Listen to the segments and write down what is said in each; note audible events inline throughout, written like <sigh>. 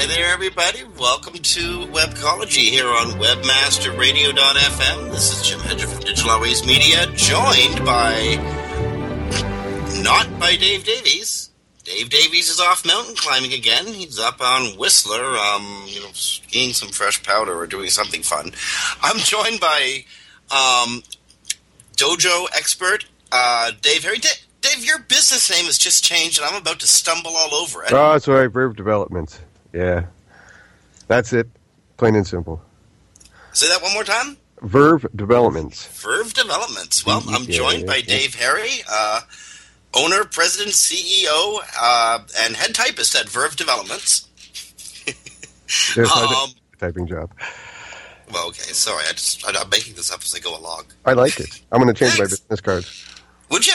Hi there, everybody. Welcome to Webcology here on WebmasterRadio.fm. This is Jim Hedger from Digital Always Media, joined by not by Dave Davies. Dave Davies is off mountain climbing again. He's up on Whistler, um, you know, skiing some fresh powder or doing something fun. I'm joined by um, Dojo expert uh, Dave Harry. Dave, your business name has just changed, and I'm about to stumble all over it. Oh, sorry, Verb Developments. Yeah. That's it. Plain and simple. Say that one more time. Verve Developments. Verve Developments. Well, I'm joined yeah, by yeah. Dave Harry, uh, owner, president, CEO, uh, and head typist at Verve Developments. <laughs> There's my Um, typing job. Well, okay, sorry, I just I'm making this up as I go along. I like it. I'm going to change my business cards. Would you?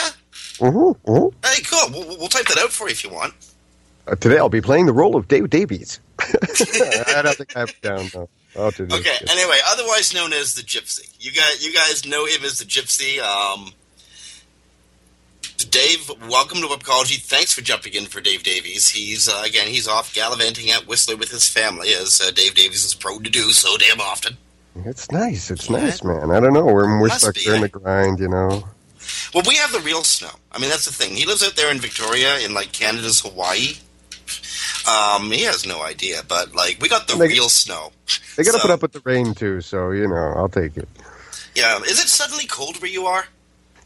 Mm-hmm, mm-hmm. Hey, cool. We'll, we'll type that out for you if you want. Uh, today I'll be playing the role of Dave Davies. <laughs> I don't think I have down. No. I'll. Okay. Anyway, otherwise known as the Gypsy. You guys, you guys know him as the Gypsy. Um, Dave, welcome to Webcology. Thanks for jumping in for Dave Davies. He's uh, again, he's off gallivanting at Whistler with his family, as uh, Dave Davies is prone to do so damn often. It's nice. It's nice, man. I don't know. We're, we're stuck be, there in the grind, you know. Well, we have the real snow. I mean, that's the thing. He lives out there in Victoria, in like Canada's Hawaii. Um, he has no idea, but like we got the They- real snow. They got to So- put up with the rain, too, so, you know, I'll take it. Yeah, is it suddenly cold where you are?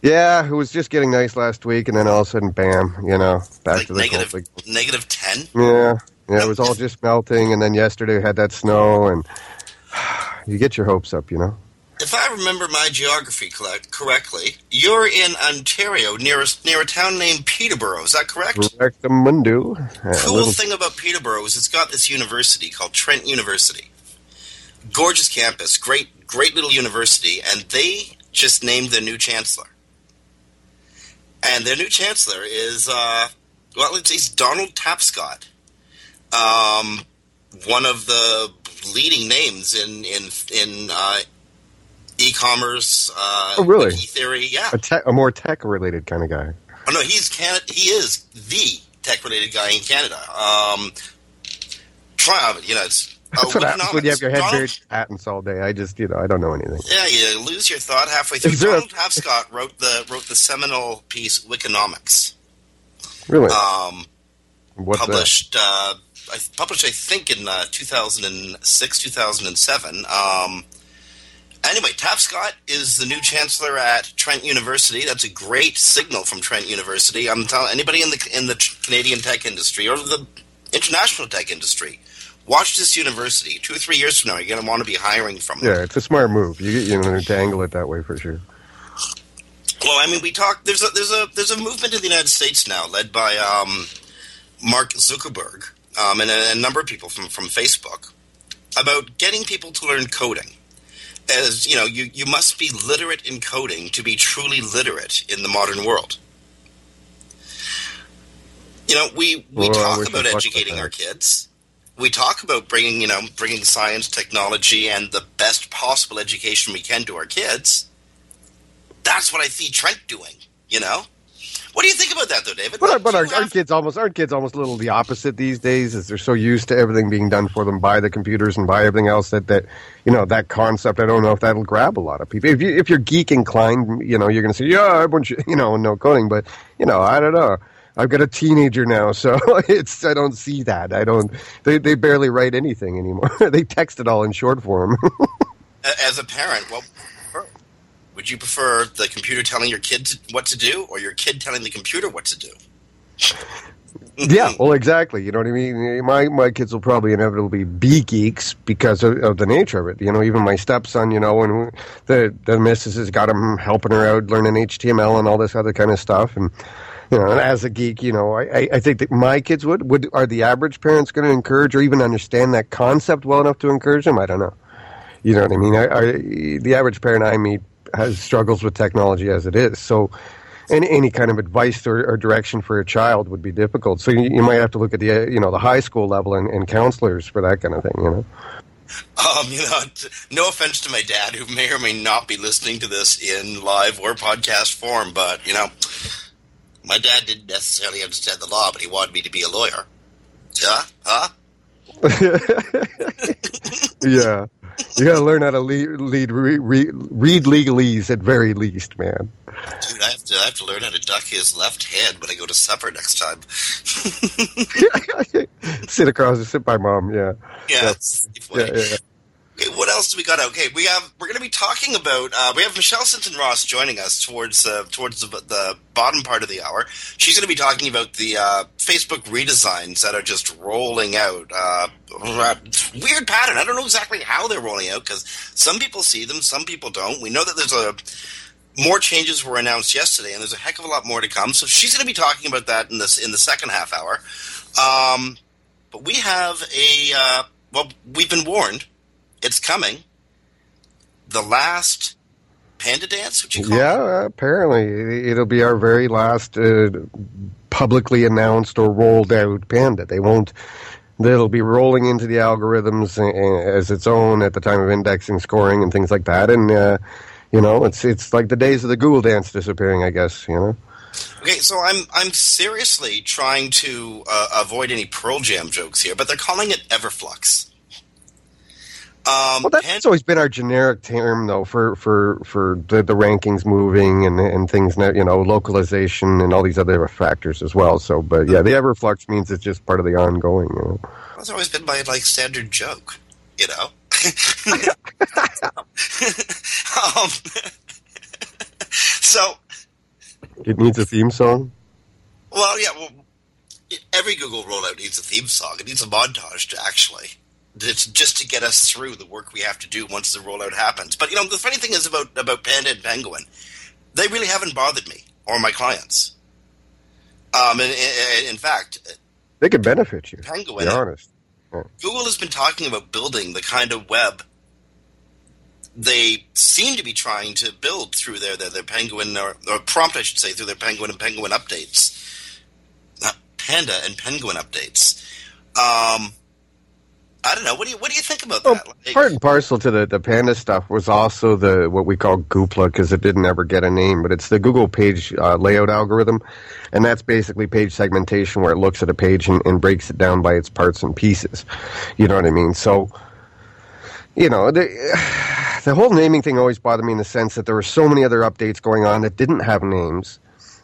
Yeah, it was just getting nice last week, and then all of a sudden, bam, you know, back Like to the negative, cold. negative ten. Yeah, yeah, it was all just melting, and then yesterday we had that snow, and <sighs> you get your hopes up, you know. If I remember my geography correctly, you're in Ontario, near a, near a town named Peterborough. Is that correct? Correct the mundo. Uh, Cool little- thing about Peterborough is it's got this university called Trent University. Gorgeous campus, great, great little university, and they just named their new chancellor. And their new chancellor is, uh, well, it's, it's Donald Tapscott, um, one of the leading names in in in uh, e-commerce. Uh, Oh, really? wiki theory, yeah. a, tech, a more tech-related kind of guy. Oh no, he's Can- He is the tech-related guy in Canada. Um, try, you know, it's uh, That's what happens when you have your head Donald- buried in patents all day. I just, you know, I don't know anything. Yeah, you lose your thought halfway through. Is there a- Donald Tapscott wrote the wrote the seminal piece Wikinomics, Really? um, What's that? published uh, I published I think in uh, 2006 2007. Um, anyway, Tapscott is the new chancellor at Trent University. That's a great signal from Trent University. I'm telling anybody in the in the Canadian tech industry or the international tech industry, watch this university. Two or three years from now, you're going to want to be hiring from them. Yeah, it's a smart move. You you know to angle it that way for sure. Well, I mean, we talk. There's a there's a there's a movement in the United States now, led by um, Mark Zuckerberg um, and a, a number of people from from Facebook, about getting people to learn coding. As you know, you you must be literate in coding to be truly literate in the modern world. You know, we we Well, talk about educating our kids. We talk about bringing you know bringing science, technology, and the best possible education we can to our kids. That's what I see Trent doing. You know, what do you think about that, though, David? But, but our, our kids almost aren't kids almost a little the opposite these days, as they're so used to everything being done for them by the computers and by everything else that that you know that concept. I don't know if that'll grab a lot of people. If you if you're geek inclined, you know you're going to say yeah, I want you, <laughs> you know, no coding. But you know, I don't know. I've got a teenager now, <laughs> so it's I don't see that. I don't. They they barely write anything anymore. <laughs> they text it all in short form. As a parent, well, would you prefer the computer telling your kid what to do, or your kid telling the computer what to do? <laughs> Yeah, well, exactly. You know what I mean. My my kids will probably inevitably be geeks because of, of the nature of it. You know, even my stepson. You know, and the the missus has got him helping her out learning HTML and all this other kind of stuff, and you know, and as a geek, you know, I, I- I think that my kids would would are the average parents going to encourage or even understand that concept well enough to encourage them? I don't know. You know what I mean? I, I, the average parent I meet has struggles with technology as it is. So, any, any kind of advice or, or direction for a child would be difficult. So, you, you might have to look at the uh, you know the high school level and, and counselors for that kind of thing. You know. Um, you know, t- no offense to my dad, who may or may not be listening to this in live or podcast form, but you know, my dad didn't necessarily understand the law, but he wanted me to be a lawyer. Yeah, huh? <laughs> yeah. You got to learn how to lead, lead re, re, read legalese at very least, man. Dude, I have to I have to learn how to duck his left hand when I go to supper next time. <laughs> sit across, sit by mom. Yeah. yeah, Yeah. Yeah, yeah. Okay, what else do we got? Okay, we have we're going to be talking about. Uh, we have Michelle Stinson Ross joining us towards uh, towards the, the bottom part of the hour. She's going to be talking about the uh, Facebook redesigns that are just rolling out. Uh, weird pattern. I don't know exactly how they're rolling out because some people see them, some people don't. We know that there's a more changes were announced yesterday, and there's a heck of a lot more to come. So she's going to be talking about that in this in the second half hour. Um, but we have a uh, well, we've been warned. It's coming. The last panda dance, would you call it? Yeah, apparently it'll be our very last uh, publicly announced or rolled out panda. They won't. It'll be rolling into the algorithms uh, as its own at the time of indexing, scoring, and things like that. And uh, you know, it's it's like the days of the Google dance disappearing. I guess you know. Okay, so I'm I'm seriously trying to uh, avoid any Pearl Jam jokes here, but they're calling it Everflux. Um, Well, that's always been our generic term, though, for for for the, the rankings moving and and things, now, you know, localization and all these other factors as well. So, but yeah, the everflux means it's just part of the ongoing. You know. that's always been my like standard joke, you know. <laughs> um, <laughs> so It needs a theme song. Well, yeah. Well, every Google rollout needs a theme song. It needs a montage to actually, it's just to get us through the work we have to do once the rollout happens. But you know, the funny thing is about about Panda and Penguin, they really haven't bothered me or my clients. Um, and, and- in fact, They could benefit you. Penguin, be honest. Google has been talking about building the kind of web they seem to be trying to build through their their, their Penguin or, or prompt, I should say, through their Penguin and Penguin updates, not Panda and Penguin updates. Um, I don't know. What do you what do you think about Well, that? Like, part and parcel to the, the Panda stuff was also the what we call Goopla because it didn't ever get a name, but it's the Google page uh, layout algorithm, and that's basically page segmentation where it looks at a page and, and breaks it down by its parts and pieces. You know what I mean? So, you know, the, <sighs> the whole naming thing always bothered me in the sense that there were so many other updates going on that didn't have names.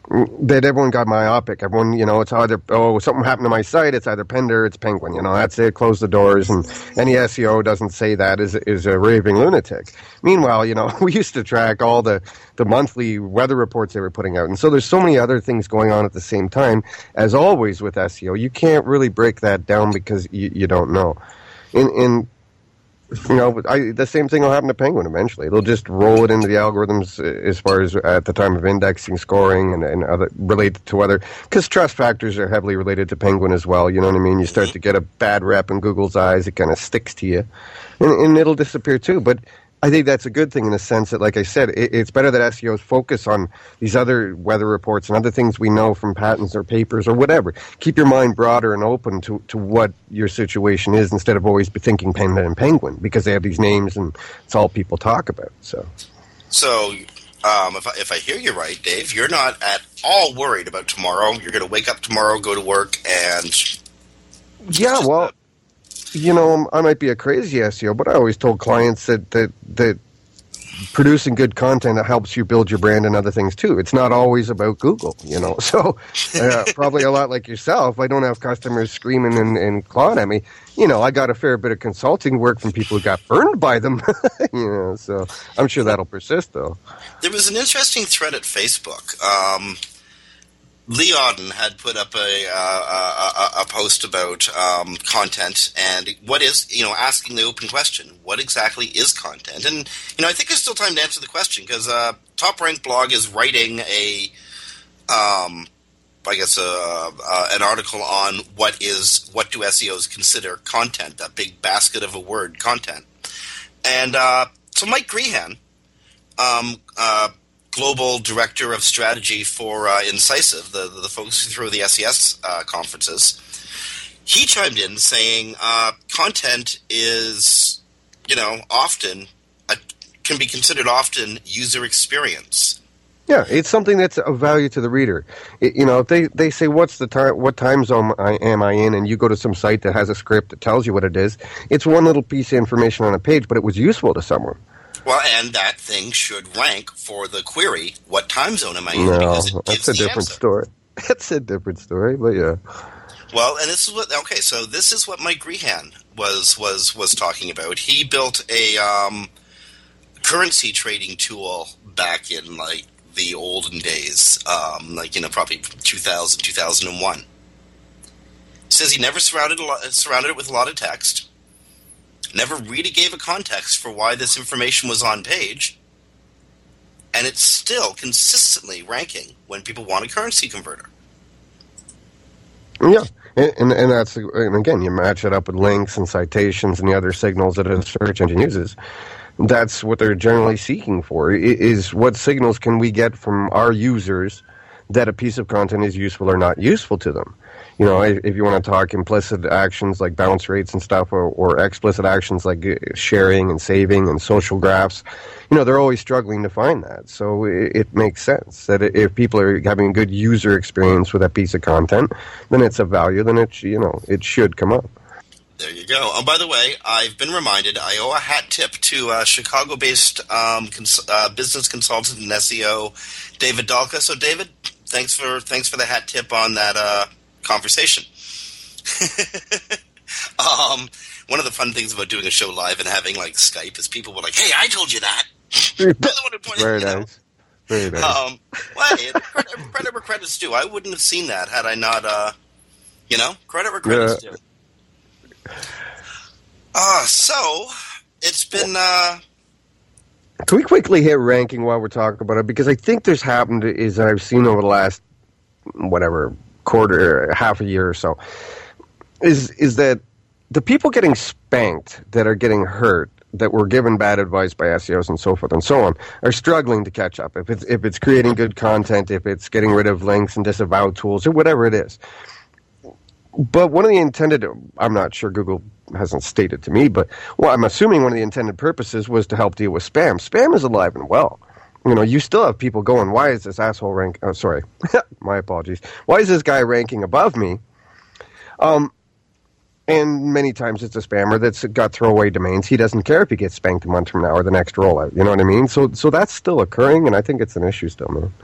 That everyone got myopic. Everyone, you know, it's either oh something happened to my site. It's either Panda, it's Penguin. You know, that's it. Close the doors, and any SEO doesn't say that is is a raving lunatic. Meanwhile, you know, <laughs> we used to track all the the monthly weather reports they were putting out, and so there's so many other things going on at the same time. As always with SEO, you can't really break that down because you, you don't know. In in you know, I, the same thing will happen to Penguin eventually. It'll just roll it into the algorithms as far as at the time of indexing, scoring, and, and other related to weather. Because trust factors are heavily related to Penguin as well. You know what I mean? You start to get a bad rep in Google's eyes, it kind of sticks to you, and, and it'll disappear too. But I think that's a good thing in the sense that, like I said, it, it's better that SEOs focus on these other weather reports and other things we know from patents or papers or whatever. Keep your mind broader and open to, to what your situation is instead of always be thinking Panda and Penguin because they have these names and it's all people talk about. So, so um, if, I, if I hear you right, Dave, you're not at all worried about tomorrow. You're going to wake up tomorrow, go to work, and yeah, well, you know, I might be a crazy SEO, but I always told clients that that that producing good content that helps you build your brand and other things too. It's not always about Google, you know. <laughs> So uh, probably a lot like yourself, I don't have customers screaming and, and clawing at me. You know, I got a fair bit of consulting work from people who got burned by them. <laughs> you know, so I'm sure that'll persist though. There was an interesting thread at Facebook. Um, Lee Odden had put up a, uh, a, a, post about um, content and what is, you know, asking the open question, what exactly is content? And, you know, I think there's still time to answer the question because uh, Top Rank Blog is writing a, um, I guess, uh, uh, an article on what is, what do SEOs consider content, that big basket of a word, content. And uh, so Mike Grehan, um, uh, global director of strategy for uh, Incisive, the, the, folks who throw the SES uh, conferences, he chimed in saying uh, content is, you know, often a, can be considered often user experience. Yeah, it's something that's of value to the reader. It, you know, if they, they say, "What's the time? What time zone I, am I in?" and you go to some site that has a script that tells you what it is, it's one little piece of information on a page, but it was useful to someone. Well, and that thing should rank for the query. What time zone am I in? No, that's a different answer. story. <laughs> That's a different story, but yeah. Well, and this is what okay. So this is what Mike Grehan was was was talking about. He built a um, currency trading tool back in like the olden days, um, like you know, probably 2000, 2001. Says he never surrounded lot, surrounded it with a lot of text never really gave a context for why this information was on page, and it's still consistently ranking when people want a currency converter. Yeah, and, and, and that's and again, you match it up with links and citations and the other signals that a search engine uses. That's what they're generally seeking for. Is what signals can we get from our users that a piece of content is useful or not useful to them? you know, if you want to talk implicit actions like bounce rates and stuff, or, or explicit actions like uh, sharing and saving and social graphs, you know, they're always struggling to find that. So it, it makes sense that if people are having a good user experience with a piece of content, then it's of value. Then it, you know, it should come up. There you go. Oh, by the way, I've been reminded I owe a hat tip to uh, Chicago-based um, cons- uh, business consultant and SEO David Dalka. So, David, thanks for thanks for the hat tip on that uh, conversation. <laughs> um, one of the fun things about doing a show live and having like Skype is people were like, "Hey, I told you that." <laughs> Very nice. Very nice. Um, well, credit, credit where credit's due. I wouldn't have seen that had I not, uh, you know, credit where credit's yeah. due. Uh, so it's been. Uh, Can we quickly hit ranking while we're talking about it? Because I think there's happened is I've seen over the last whatever quarter, half a year or so, is is that the people getting spanked that are getting hurt that were given bad advice by SEOs and so forth and so on are struggling to catch up. If it's if it's creating good content, if it's getting rid of links and disavow tools or whatever it is. But one of the intended, I'm not sure Google hasn't stated to me, but well, I'm assuming one of the intended purposes was to help deal with spam. Spam is alive and well you know, you still have people going, why is this asshole rank? Oh, sorry, <laughs> my apologies. Why is this guy ranking above me? Um, and many times it's a spammer that's got throwaway domains. He doesn't care if he gets spanked a month from now or the next rollout. You know what I mean? So, so that's still occurring, and I think it's an issue still, man.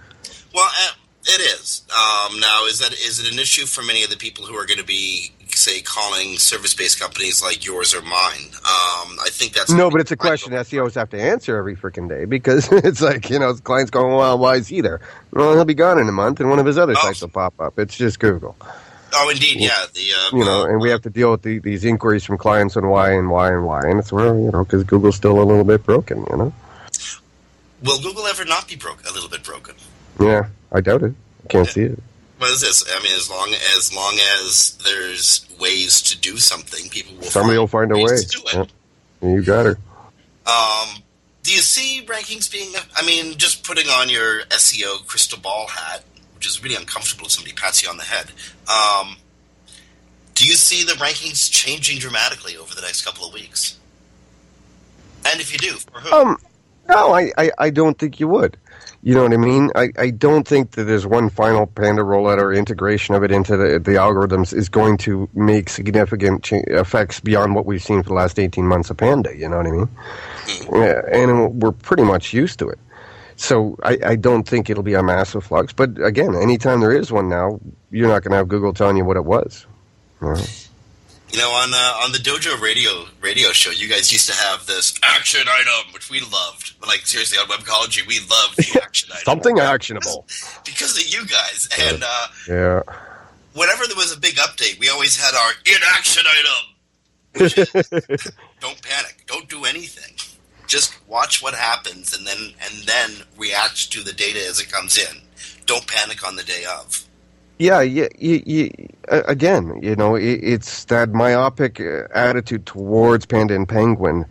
Well, uh, It is. Um, now, is that is it an issue for many of the people who are going to be, say, calling service-based companies like yours or mine? Um, I think that's no, but it's a question that SEOs have to answer every freaking day because <laughs> it's like you know, clients going, "Well, why is he there?" Well, he'll be gone in a month, and one of his other Oh. sites will pop up. It's just Google, Oh, indeed, yeah. The uh, you know, and we have to deal with the, these inquiries from clients on why and why and why, and it's well, you know, because Google's still a little bit broken, you know. will Google ever not be broke? A little bit broken. Yeah, I doubt it. I can't see it. What is this? I mean, as long as long as there's ways to do something, people will. Somebody will find a way. to do it. Yep. You got her. Um, do you see rankings being? I mean, just putting on your SEO crystal ball hat, which is really uncomfortable if somebody pats you on the head. Um, do you see the rankings changing dramatically over the next couple of weeks? And if you do, for who? Um, no, I, I, I don't think you would. You know what I mean? I, I don't think that there's one final Panda rollout or integration of it into the, the algorithms is going to make significant effects beyond what we've seen for the last 18 months of Panda. You know what I mean? Yeah, and we're pretty much used to it. So I, I don't think it'll be a massive flux. But again, anytime there is one now, you're not going to have Google telling you what it was. Know? You know, on uh, on the Dojo Radio radio show, you guys used to have this action item, which we loved. Like seriously, on Webcology, we loved the <laughs> action item. Something actionable. because of you guys. And uh, Yeah. whenever there was a big update, we always had our in action item. <laughs> Don't panic. Don't do anything. Just watch what happens, and then and then react to the data as it comes in. Don't panic on the day of. Yeah, yeah, again, you know, it, it's that myopic uh, attitude towards Panda and Penguin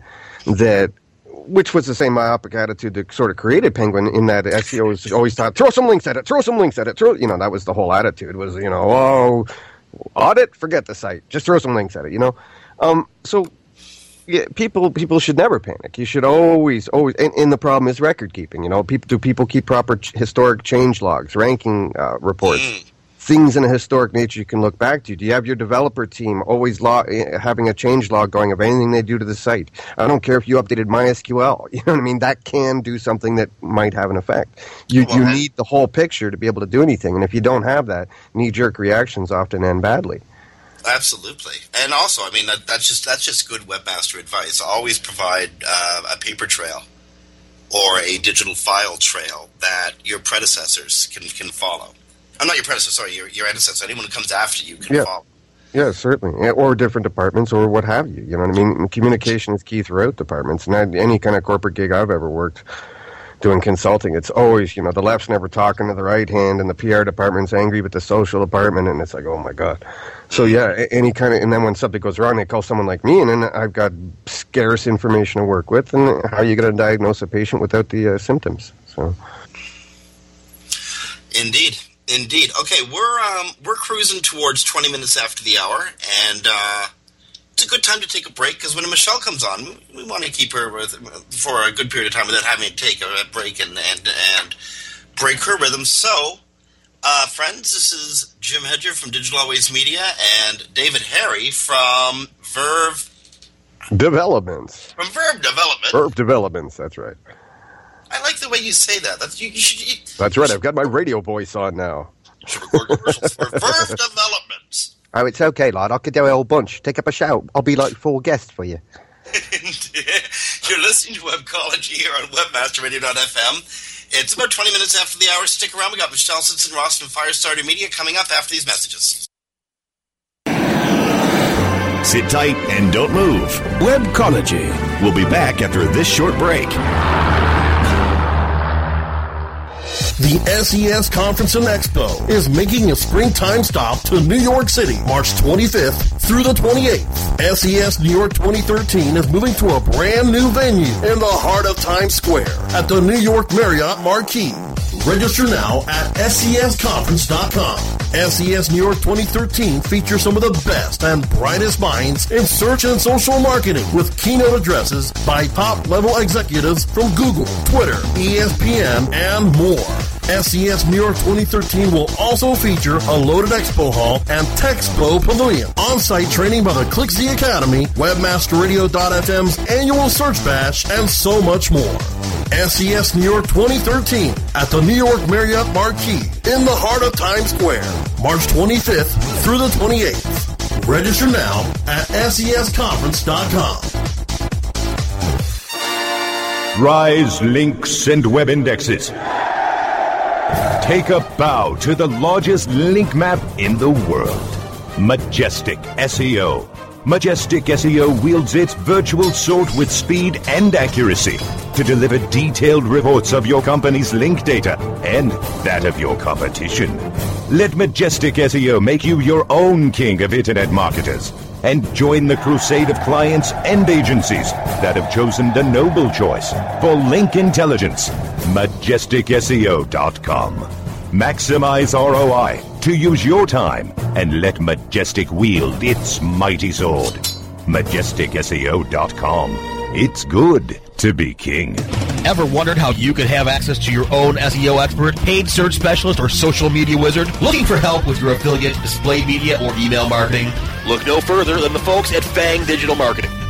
that, which was the same myopic attitude that sort of created Penguin in that SEOs always thought, throw some links at it, throw some links at it, throw, you know, that was the whole attitude was, you know, oh, audit, forget the site, just throw some links at it, you know? Um, so, yeah, people people should never panic. You should always always. And, and the problem is record keeping. You know, people do people keep proper ch- historic change logs, ranking uh, reports, things in a historic nature you can look back to. Do you have your developer team always log, eh, having a change log going of anything they do to the site? I don't care if you updated MySQL. <laughs> You know what I mean? That can do something that might have an effect. You Well, you need the whole picture to be able to do anything. And if you don't have that, knee jerk reactions often end badly. Absolutely, and also, I mean, that, that's just that's just good webmaster advice. Always provide uh, a paper trail or a digital file trail that your predecessors can can follow. I'm not your predecessor, sorry, your your ancestor. Anyone who comes after you can Yeah. follow. Yeah, certainly, or different departments, or what have you. You know what I mean? Communication is key throughout departments. And any kind of corporate gig I've ever worked doing consulting, it's always you know the left's never talking to the right hand, and the PR department's angry with the social department, and it's like, oh my god. So yeah, any kind of, and then when something goes wrong, they call someone like me, and then I've got scarce information to work with, and how are you going to diagnose a patient without the uh, symptoms? So Indeed, indeed. Okay, we're um, we're cruising towards 20 minutes after the hour, and uh, it's a good time to take a break because when Michelle comes on, we, want to keep her with, for a good period of time without having to take a break and and and break her rhythm. So, uh, friends, this is Jim Hedger from Digital Always Media and David Harry from Verve developments, from Verve Development. Verb developments. That's right. I like the way you say that. That's you, you should. You, That's right. I've got my radio voice on now. should record commercials for <laughs> Verve Development. Oh, it's okay, lad. I could do a whole bunch. Take up a shout. I'll be like four guests for you. <laughs> You're listening to Webcology here on WebmasterRadio.fm. It's about 20 minutes after the hour. Stick around. We got Michelle Stinson Ross from Firestarter Media coming up after these messages. Sit tight and don't move. Webcology. We'll be back after this short break. The SES Conference and Expo is making a springtime stop to New York City, March 25th through the 28th. SES New York 2013 is moving to a brand new venue in the heart of Times Square at the New York Marriott Marquis. Register now at SESconference.com. SES New York 2013 features some of the best and brightest minds in search and social marketing with keynote addresses by top level executives from Google, Twitter, ESPN, and more. SES New York 2013 will also feature a loaded expo hall and Texpo Pavilion, on-site training by the ClickZ Academy, WebmasterRadio.fm's annual search bash, and so much more. SES New York 2013 at the New York Marriott Marquis in the heart of Times Square, March 25th through the 28th. Register now at sesconference.com. Rise links and web indexes. Take a bow to the largest link map in the world. Majestic SEO. Majestic SEO wields its virtual sword with speed and accuracy to deliver detailed reports of your company's link data and that of your competition. Let Majestic SEO make you your own king of internet marketers and join the crusade of clients and agencies that have chosen the noble choice for link intelligence. MajesticSEO.com. Maximize ROI to use your time and let Majestic wield its mighty sword. MajesticSEO.com. It's good to be king. Ever wondered how you could have access to your own SEO expert, paid search specialist, or social media wizard? Looking for help with your affiliate, display media, or email marketing? Look no further than the folks at Fang Digital Marketing.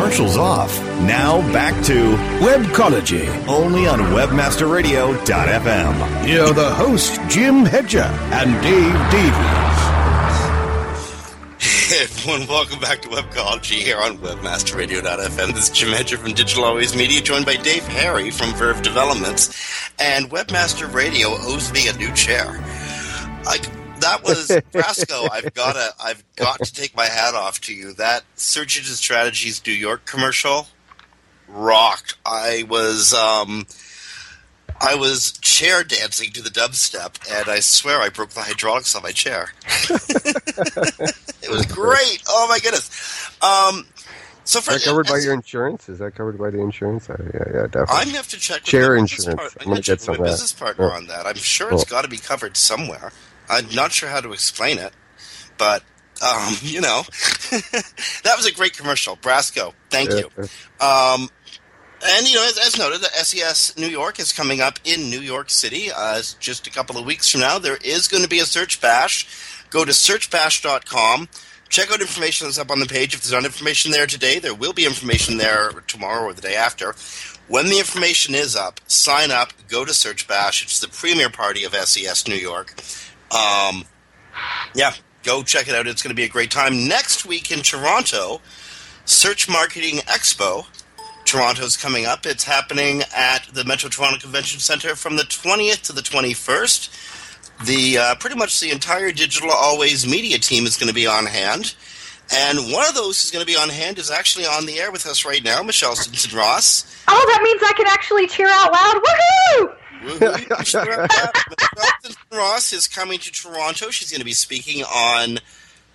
Commercials off. Now back to Webcology. only on WebmasterRadio.fm. Here are the hosts, Jim Hedger and Dave Davies. Everyone, welcome back to Webcology here on WebmasterRadio.fm. This is Jim Hedger from Digital Always Media, joined by Dave Harry from Verve Developments. And Webmaster Radio owes me a new chair. I, that was <laughs> Brasco. I've got to, I've got to take my hat off to you. That Search Engine Strategies New York commercial rocked. I was, um, I was chair dancing to the dubstep, and I swear I broke the hydraulics on my chair. it was great. Oh my goodness. Um, so for Is that covered by your insurance? Is that covered by the insurance? Yeah, yeah, definitely. I'm gonna have to check with business insurance. part- I'm gonna check get with my business partner Yeah. on that. I'm sure it's Cool. got to be covered somewhere. I'm not sure how to explain it, but um, <laughs> you know, <laughs> that was a great commercial. Brasco, thank Yeah, you. Um, and you know, as, as noted, the SES New York is coming up in New York City. Uh, just a couple of weeks from now. There is going to be a search bash. Go to searchbash.com. Check out information that's up on the page. If there's not information there today, there will be information there tomorrow or the day after. When the information is up, sign up. Go to Search Bash. It's the premier party of SES New York. Um, yeah, go check it out. It's going to be a great time. Next week in Toronto, Search Marketing Expo. Toronto's coming up. It's happening at the Metro Toronto Convention Center from the 20th to the 21st. The uh, pretty much the entire Digital Always Media team is going to be on hand, and one of those who's going to be on hand is actually on the air with us right now, Michelle Stinson Ross. Oh, that means I can actually cheer out loud. Woohoo! <laughs> Michelle Ross is coming to Toronto. She's going to be speaking on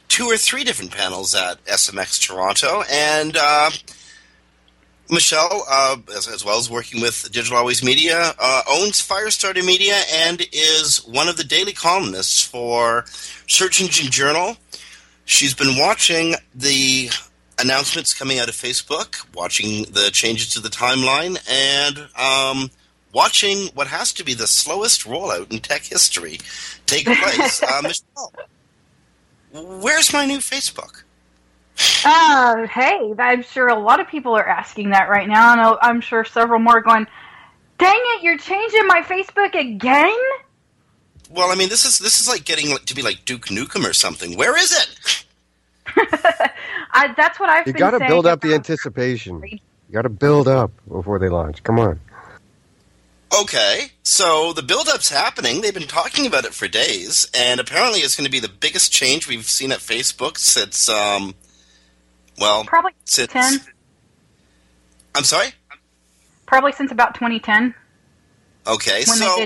two or three different panels at SMX Toronto, and uh, Michelle, uh, as, as well as working with Digital Always Media, uh, owns Firestarter Media and is one of the daily columnists for Search Engine Journal. She's been watching the announcements coming out of Facebook, watching the changes to the timeline, and um, watching what has to be the slowest rollout in tech history take place. uh, <laughs> Michelle, where's my new Facebook? Uh, hey, I'm sure a lot of people are asking that right now, and I'll- I'm sure several more are going, dang it, you're changing my Facebook again? Well, I mean, this is this is like getting to be like Duke Nukem or something. Where is it? <laughs> I, that's what I've You got to build up the anticipation. You got to build up before they launch. Come on. Okay, so the build-up's happening. They've been talking about it for days, and apparently it's going to be the biggest change we've seen at Facebook since, um, well, Probably since 10. I'm sorry. Probably since about 2010. Okay, When so